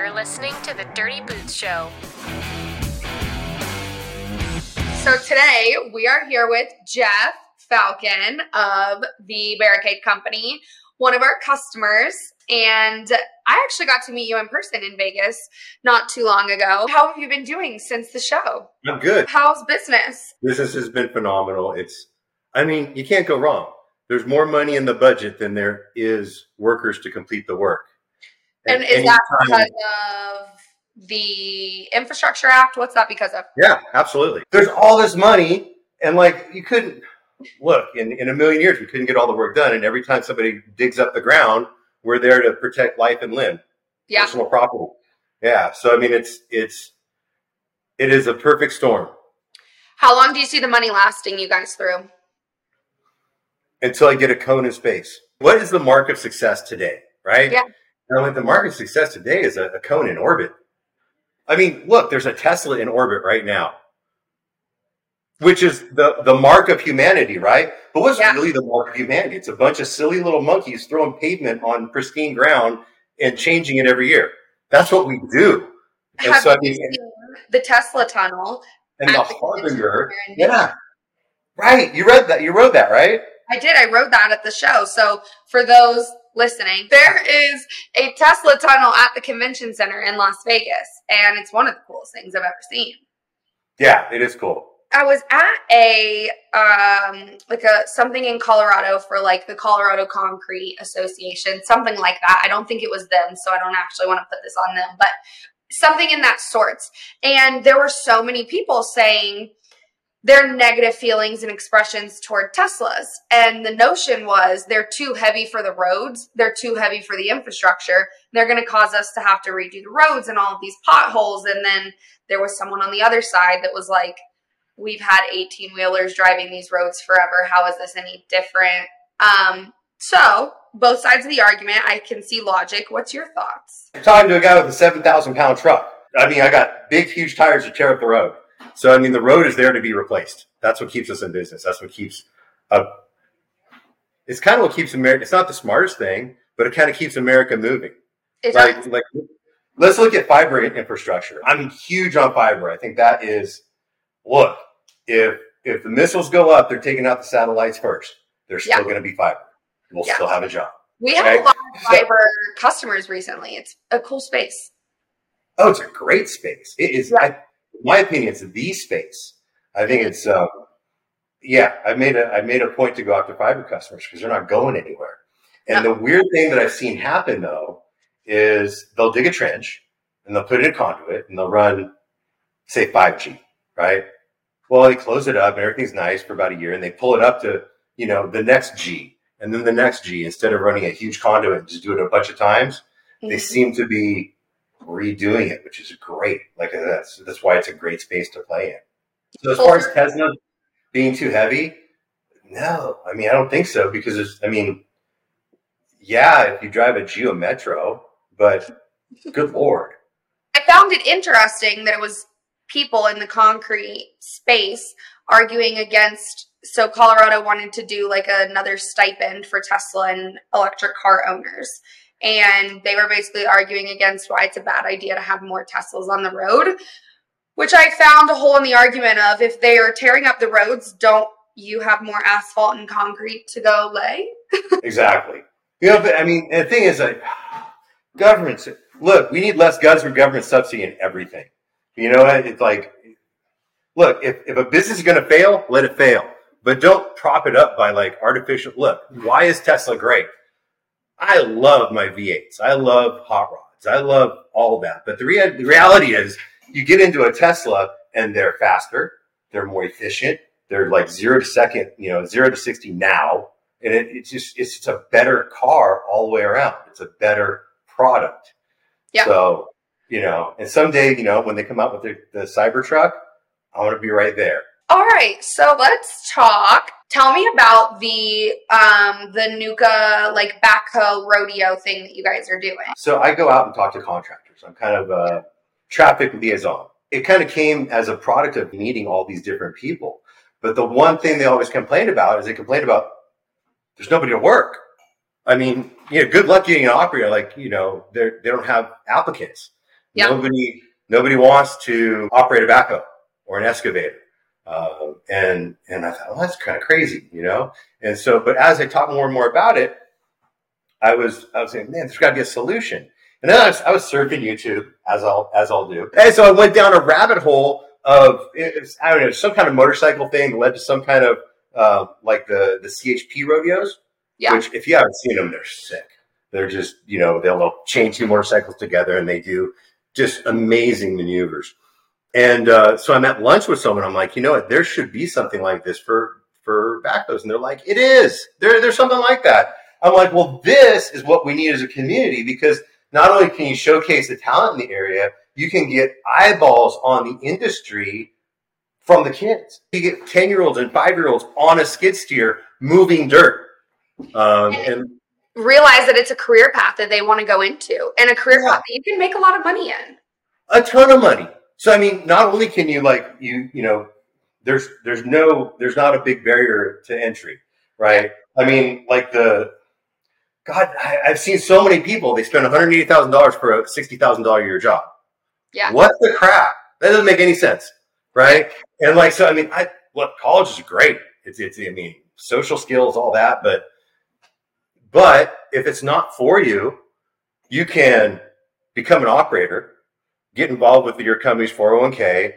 You're listening to the Dirty Boots Show. So today we are here with Jeff Falcon of the Barricade Company, one of our customers. And I actually got to meet you in person in Vegas not too long ago. How have you been doing since the show? I'm good. How's business? Business has been phenomenal. It's, I mean, you can't go wrong. There's more money in the budget than there is workers to complete the work. And is that because of the Infrastructure Act? What's that because of? Yeah, absolutely. There's all this money, and like you couldn't look in, in a million years, we couldn't get all the work done. And every time somebody digs up the ground, we're there to protect life and limb, Yeah. personal property. Yeah. So I mean, it's it's it is a perfect storm How long do you see the money lasting you guys through? until I get a cone in space. What is the mark of success today? Right. Yeah. Now, like the mark of success today is a, a cone in orbit. I mean, look, there's a Tesla in orbit right now, which is the, the mark of humanity, right? But what's Yeah. really the mark of humanity? It's a bunch of silly little monkeys throwing pavement on pristine ground and changing it every year. That's what we do. And Have so, I mean, the Tesla tunnel? and the harbinger, center in Vegas? yeah, right. You read that. You wrote that, right? I did. I wrote that at the show. So for those listening, there is a Tesla tunnel at the convention center in Las Vegas, and it's one of the coolest things I've ever seen. Yeah, it is cool. I was at a um like a something in Colorado for like the Colorado Concrete Association, something like that. I don't think it was them, so I don't actually want to put this on them, but something in that sorts. And there were so many people saying their negative feelings and expressions toward Teslas. And the notion was they're too heavy for the roads, they're too heavy for the infrastructure. They're going to cause us to have to redo the roads and all of these potholes. And then there was someone on the other side that was like, we've had 18 wheelers driving these roads forever. How is this any different? Um, so, both sides of the argument, I can see logic. What's your thoughts? I'm talking to a guy with a 7,000 pound truck. I mean, I got big, huge tires to tear up the road. So, I mean, the road is there to be replaced. That's what keeps us in business. That's what keeps, uh, it's kind of what keeps America, it's not the smartest thing, but it kind of keeps America moving. Is Like, like, let's look at fiber infrastructure. I'm huge on fiber. I think that is, look, if, if the missiles go up, they're taking out the satellites first. There's still Yeah. going to be fiber. We'll Yeah. still have a job. we have a lot of fiber customers recently. It's a cool space. Oh, it's a great space. It is, Yeah. I, my opinion, it's the space. I think it's, um, yeah, I made a, I made a point to go after fiber customers because they're not going anywhere. And the weird thing that I've seen happen though is they'll dig a trench and they'll put in a conduit and they'll run, say, 5G, right? Well, they close it up and everything's nice for about a year and they pull it up to, you know, the next G and then the next G instead of running a huge conduit and just do it a bunch of times they Mhm. seem to be redoing it, which is great. Like that's that's why it's a great space to play in. So as far as Tesla being too heavy, no, I mean I don't think so because it's, I mean, yeah, if you drive a Geo Metro, but good lord, I found it interesting that it was people in the concrete space arguing against. So Colorado wanted to do like another stipend for Tesla and electric car owners. And they were basically arguing against why it's a bad idea to have more Teslas on the road, which I found a hole in the argument of if they are tearing up the roads, don't you have more asphalt and concrete to go lay? exactly. You know, but I mean, the thing is, like, governments. Look, we need less government government subsidy in everything. You know, it's like, look, if, if a business is going to fail, let it fail, but don't prop it up by like artificial. Look, why is Tesla great? I love my V8s. I love hot rods. I love all that. But the, rea- the reality is, you get into a Tesla and they're faster, they're more efficient, they're like zero to second, you know, zero to sixty now and it, it's just it's just a better car all the way around. It's a better product. Yeah. So you know, and someday you know when they come out with the, the Cybertruck, I want to be right there. All right, so let's talk. Tell me about the um the NUCA like backhoe rodeo thing that you guys are doing. So I go out and talk to contractors. I'm kind of a traffic liaison. It kind of came as a product of meeting all these different people. But the one thing they always complain about is they complain about there's nobody to work. I mean, you know, good luck getting an operator. Like, you know, they they don't have applicants. Yeah. Nobody nobody wants to operate a backhoe or an excavator. Uh, and and I thought, well, that's kind of crazy, you know. And so, but as I talked more and more about it, I was I was saying, man, there's got to be a solution. And then I was, I was surfing YouTube as I'll as I'll do, and so I went down a rabbit hole of it's, I don't know some kind of motorcycle thing that led to some kind of uh, like the the CHP rodeos. Yeah. Which, if you haven't seen them, they're sick. They're just you know they'll, they'll chain two motorcycles together and they do just amazing maneuvers. And uh, so I'm at lunch with someone. I'm like, you know what? There should be something like this for for backhoes, and they're like, it is. There, there's something like that. I'm like, well, this is what we need as a community because not only can you showcase the talent in the area, you can get eyeballs on the industry from the kids. You get 10 year olds and five year olds on a skid steer moving dirt. Um, and Realize that it's a career path that they want to go into and a career Yeah. path that you can make a lot of money in. a ton of money. So I mean, not only can you like you you know, there's there's no there's not a big barrier to entry, right? I mean, like the God, I, I've seen so many people they spend one hundred eighty thousand dollars for a sixty thousand dollar a year job. Yeah. What the crap? That doesn't make any sense, right? And like so, I mean, I look, college is great. It's it's I mean, social skills, all that, but but if it's not for you, you can become an operator, get involved with your company's 401k,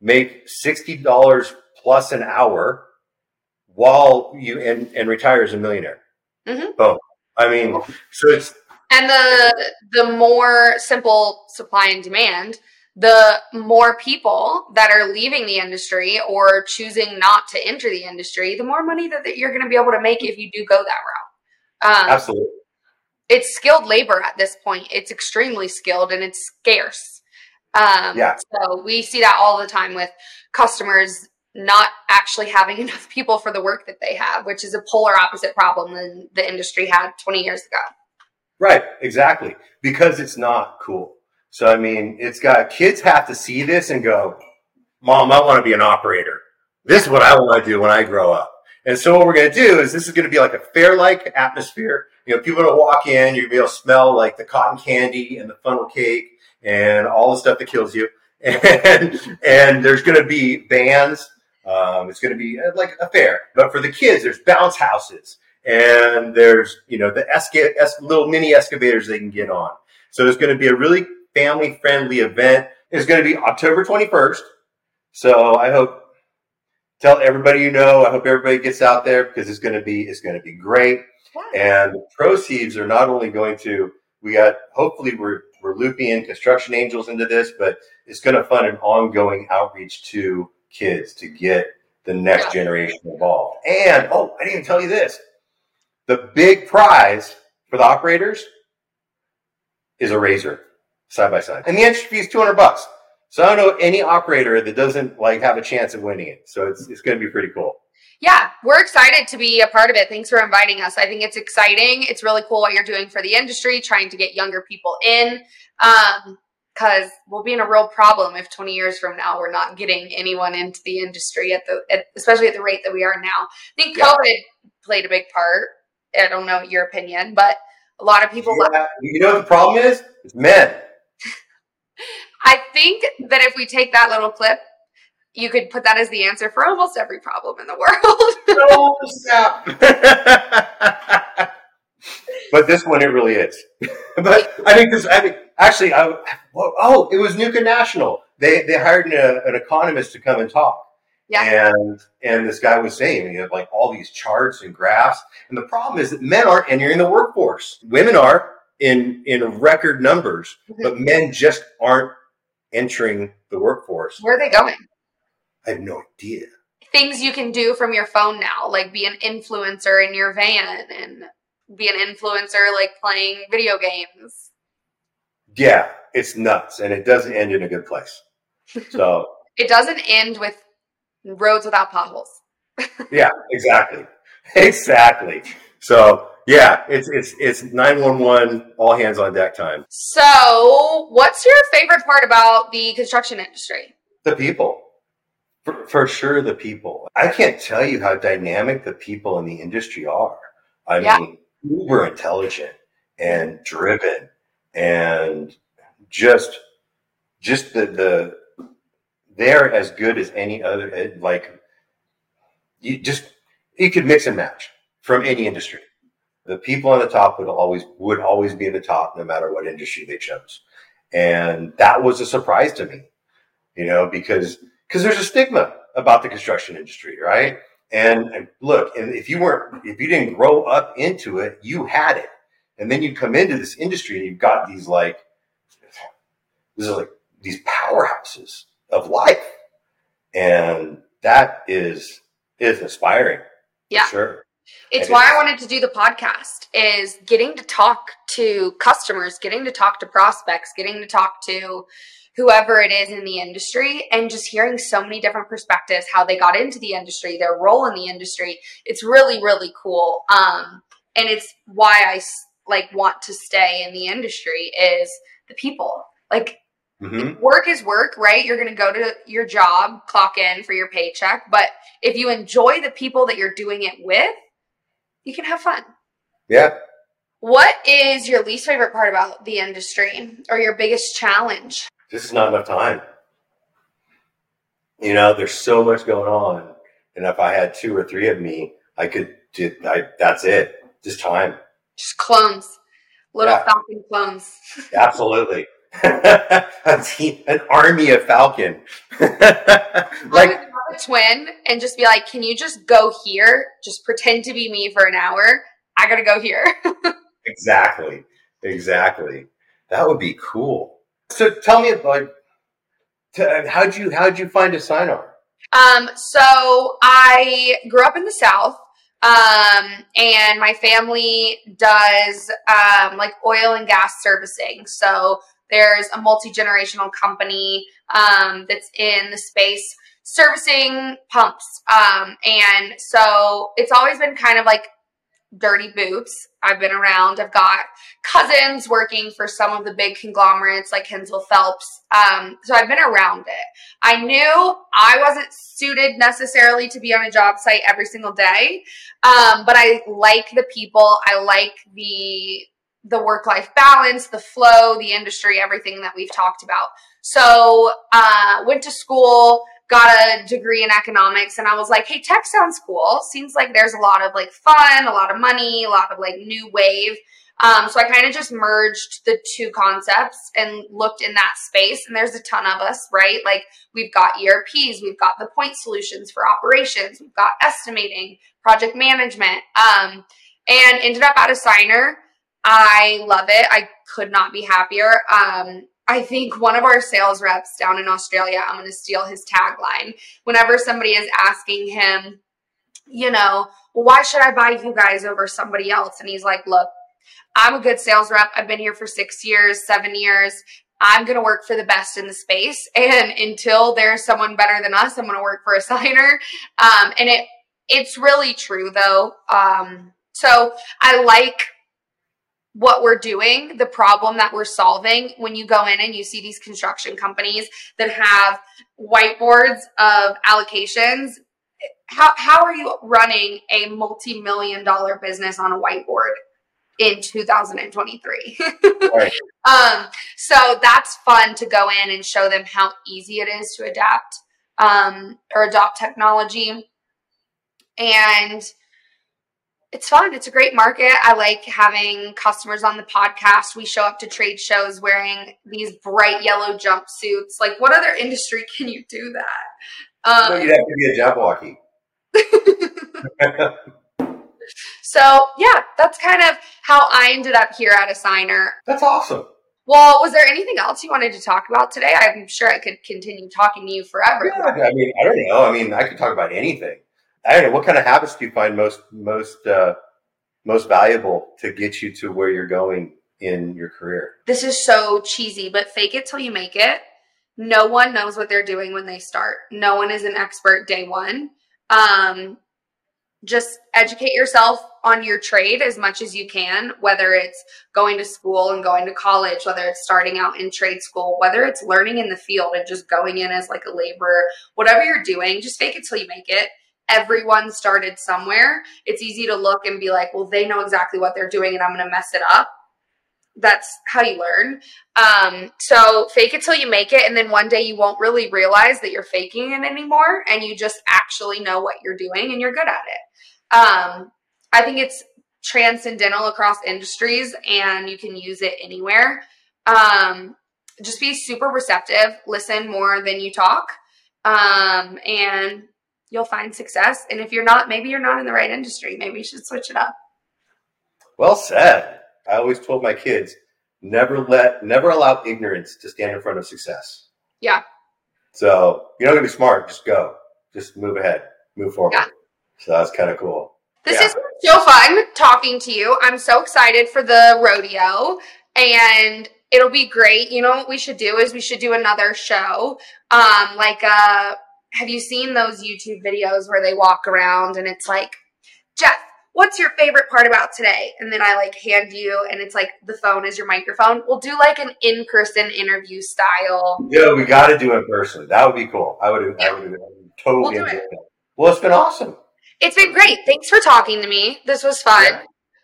make $60 plus an hour while you and, and retire as a millionaire. Mhm. Boom. I mean, so it's And the the more simple supply and demand, the more people that are leaving the industry or choosing not to enter the industry, the more money that, that you're going to be able to make if you do go that route. Um, absolutely it's skilled labor at this point. It's extremely skilled and it's scarce. Um, Yeah. So we see that all the time with customers not actually having enough people for the work that they have, which is a polar opposite problem than the industry had 20 years ago. Right, exactly. Because it's not cool. So I mean, it's got kids have to see this and go, "Mom, I want to be an operator. This is what I want to do when I grow up." And so what we're going to do is this is going to be like a fair-like atmosphere. You know, people are going to walk in, you're going to be able to smell like the cotton candy and the funnel cake and all the stuff that kills you. And and there's going to be bands. Um, it's going to be uh, like a fair, but for the kids, there's bounce houses and there's you know the esca- es- little mini excavators they can get on. So it's going to be a really family friendly event. It's going to be October 21st. So I hope tell everybody you know. I hope everybody gets out there because it's going to be it's going to be great. And the proceeds are not only going to we got hopefully we're we're looping in construction angels into this, but it's going to fund an ongoing outreach to kids to get the next generation involved. And oh, I didn't even tell you this. The big prize for the operators is a razor side by side. And the entry fee is 200 bucks. So I don't know any operator that doesn't like have a chance of winning it. So it's, it's going to be pretty cool. Yeah, we're excited to be a part of it. Thanks for inviting us. I think it's exciting. It's really cool what you're doing for the industry, trying to get younger people in. Um, because we'll be in a real problem if 20 years from now we're not getting anyone into the industry at the, at, especially at the rate that we are now. I think Yeah. COVID played a big part. I don't know your opinion, but a lot of people left. You know what the problem is? It's men. I think that if we take that little clip, you could put that as the answer for almost every problem in the world. No, stop. but this one, it really is. but I think this. I think actually, I oh, it was NUCA National. They they hired an, an economist to come and talk. Yeah. And and this guy was saying you have like all these charts and graphs, and the problem is that men aren't entering the workforce. Women are in in record numbers, Mhm. but men just aren't entering the workforce. Where are they going? I have no idea. things you can do from your phone now, like be an influencer in your van and be an influencer like playing video games. Yeah, it's nuts, and it doesn't end in a good place. So It doesn't end with roads without potholes. yeah, exactly, exactly. So yeah, it's it's it's nine one one, all hands on deck time. So, what's your favorite part about the construction industry? The people, for, for sure, the people. I can't tell you how dynamic the people in the industry are. I Yeah. mean, uber intelligent and driven, and just just the the they're as good as any other. eh, Like you just you could mix and match from any industry. The people on the top would always would always be in the top, no matter what industry they chose, and that was a surprise to me. You know, because because there's a stigma about the construction industry, right? And, and look, and if you weren't, if you didn't grow up into it, you had it, and then you come into this industry and you've got these like, these are like these powerhouses of life, and that is is inspiring. Yeah. sure. It's It why. I wanted to do the podcast is getting to talk to customers, getting to talk to prospects, getting to talk to whoever it is in the industry and just hearing so many different perspectives how they got into the industry, their role in the industry. It's really really cool. Um and it's why i like want to stay in the industry is the people. Like hmm work is work, right? You're going to go to your job, clock in for your paycheck. But if you enjoy the people that you're doing it with, you can have fun. Yeah. What is your least favorite part about the industry or your biggest challenge? This is not enough time. You know, there's so much going on, and if I had two or three of me, I could. do I, that's it. Just time. Just clones, little Yeah. falcon clones. Absolutely. team, an army of Falcon. Like have a twin and just be like, can you just go here? Just pretend to be me for an hour. I got to go here. exactly, exactly. That would be cool. So tell me, like, t- how'd you how'd you find Assignar? Um, so I grew up in the South. Um, and my family does um, like oil and gas servicing. So there's a multi generational company um, that's in the space servicing pumps. Um, and so it's always been kind of like dirty boots. I've been around. I've got cousins working for some of the big conglomerates like Hensel Phelps. Um, so I've been around it. I knew I wasn't suited necessarily to be on a job site every single day, um, but I like the people. I like the the work life balance, the flow, the industry, everything that we've talked about. So uh, went to school, got a degree in economics, and I was like, hey, tech sounds cool. Seems like there's a lot of like fun, a lot of money, a lot of like new wave. Um, so I kind of just merged the two concepts and looked in that space. And there's a ton of us, right? Like we've got ERPs, we've got the point solutions for operations, we've got estimating, project management, um, and ended up at Assignar. I love it. I could not be happier. Um, I think one of our sales reps down in Australia, I'm going to steal his tagline. Whenever somebody is asking him, you know, why should I buy you guys over somebody else? And he's like, look, I'm a good sales rep. I've been here for six years, seven years. I'm going to work for the best in the space. And until there's someone better than us, I'm going to work for Assignar. Um, and it, it's really true though. Um, so I like what we're doing, the problem that we're solving when you go in and you see these construction companies that have whiteboards of allocations. How, how are you running a multi million dollar business on a whiteboard in 2023? Right. um, so that's fun to go in and show them how easy it is to adapt um, or adopt technology. And it's fun. It's a great market. I like having customers on the podcast. We show up to trade shows wearing these bright yellow jumpsuits. Like, what other industry can you do that? No, Um, you'd have to be a Jabberwocky. so, yeah, that's kind of how I ended up here at Assignar. That's awesome. Well, was there anything else you wanted to talk about today? I'm sure I could continue talking to you forever. Yeah, I mean, I don't know. I mean, I could talk about anything. I don't know. What kind of habits do you find most most uh, most valuable to get you to where you're going in your career? This is so cheesy, but fake it till you make it. No one knows what they're doing when they start. No one is an expert day one. Um, just educate yourself on your trade as much as you can, whether it's going to school and going to college, whether it's starting out in trade school, whether it's learning in the field and just going in as like a laborer, whatever you're doing, just fake it till you make it. Everyone started somewhere. It's easy to look and be like, well, they know exactly what they're doing and I'm going to mess it up. that's how you learn. Um, so fake it till you make it, and then one day you won't really realize that you're faking it anymore, and you just actually know what you're doing and you're good at it. Um, I think it's transcendental across industries, and you can use it anywhere. Um, just be super receptive, listen more than you talk, um, and you'll find success. And if you're not, maybe you're not in the right industry. Maybe you should switch it up. Well said. I always told my kids never let, never allow ignorance to stand in front of success. Yeah. So you're not gonna be smart. Just go. Just move ahead. Move forward. Yeah. So that's kind of cool. This Yeah. is so fun talking to you. I'm so excited for the rodeo and it'll be great. You know what we should do is we should do another show. Um like uh have you seen those YouTube videos where they walk around and it's like, "Jeff, what's your favorite part about today?" And then I like hand you and it's like the phone is your microphone. We'll do like an in-person interview style. Yeah, we got to do it personally. That would be cool. I would. I would totally We'll enjoy it. that. Well, it's been awesome. It's been great. Thanks for talking to me. This was fun.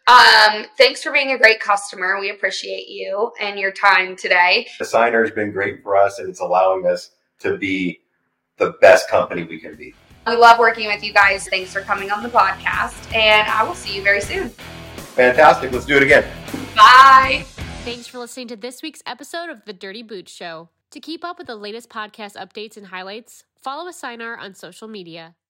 Um, thanks for being a great customer. We appreciate you and your time today. Assignar has been great for us, and it's allowing us to be the best company we can be. We love working with you guys. Thanks for coming on the podcast, and I will see you very soon. Fantastic. Let's do it again. Bye. Thanks for listening to this week's episode of The Dirty Boots Show. To keep up with the latest podcast updates and highlights, follow Assignar on social media.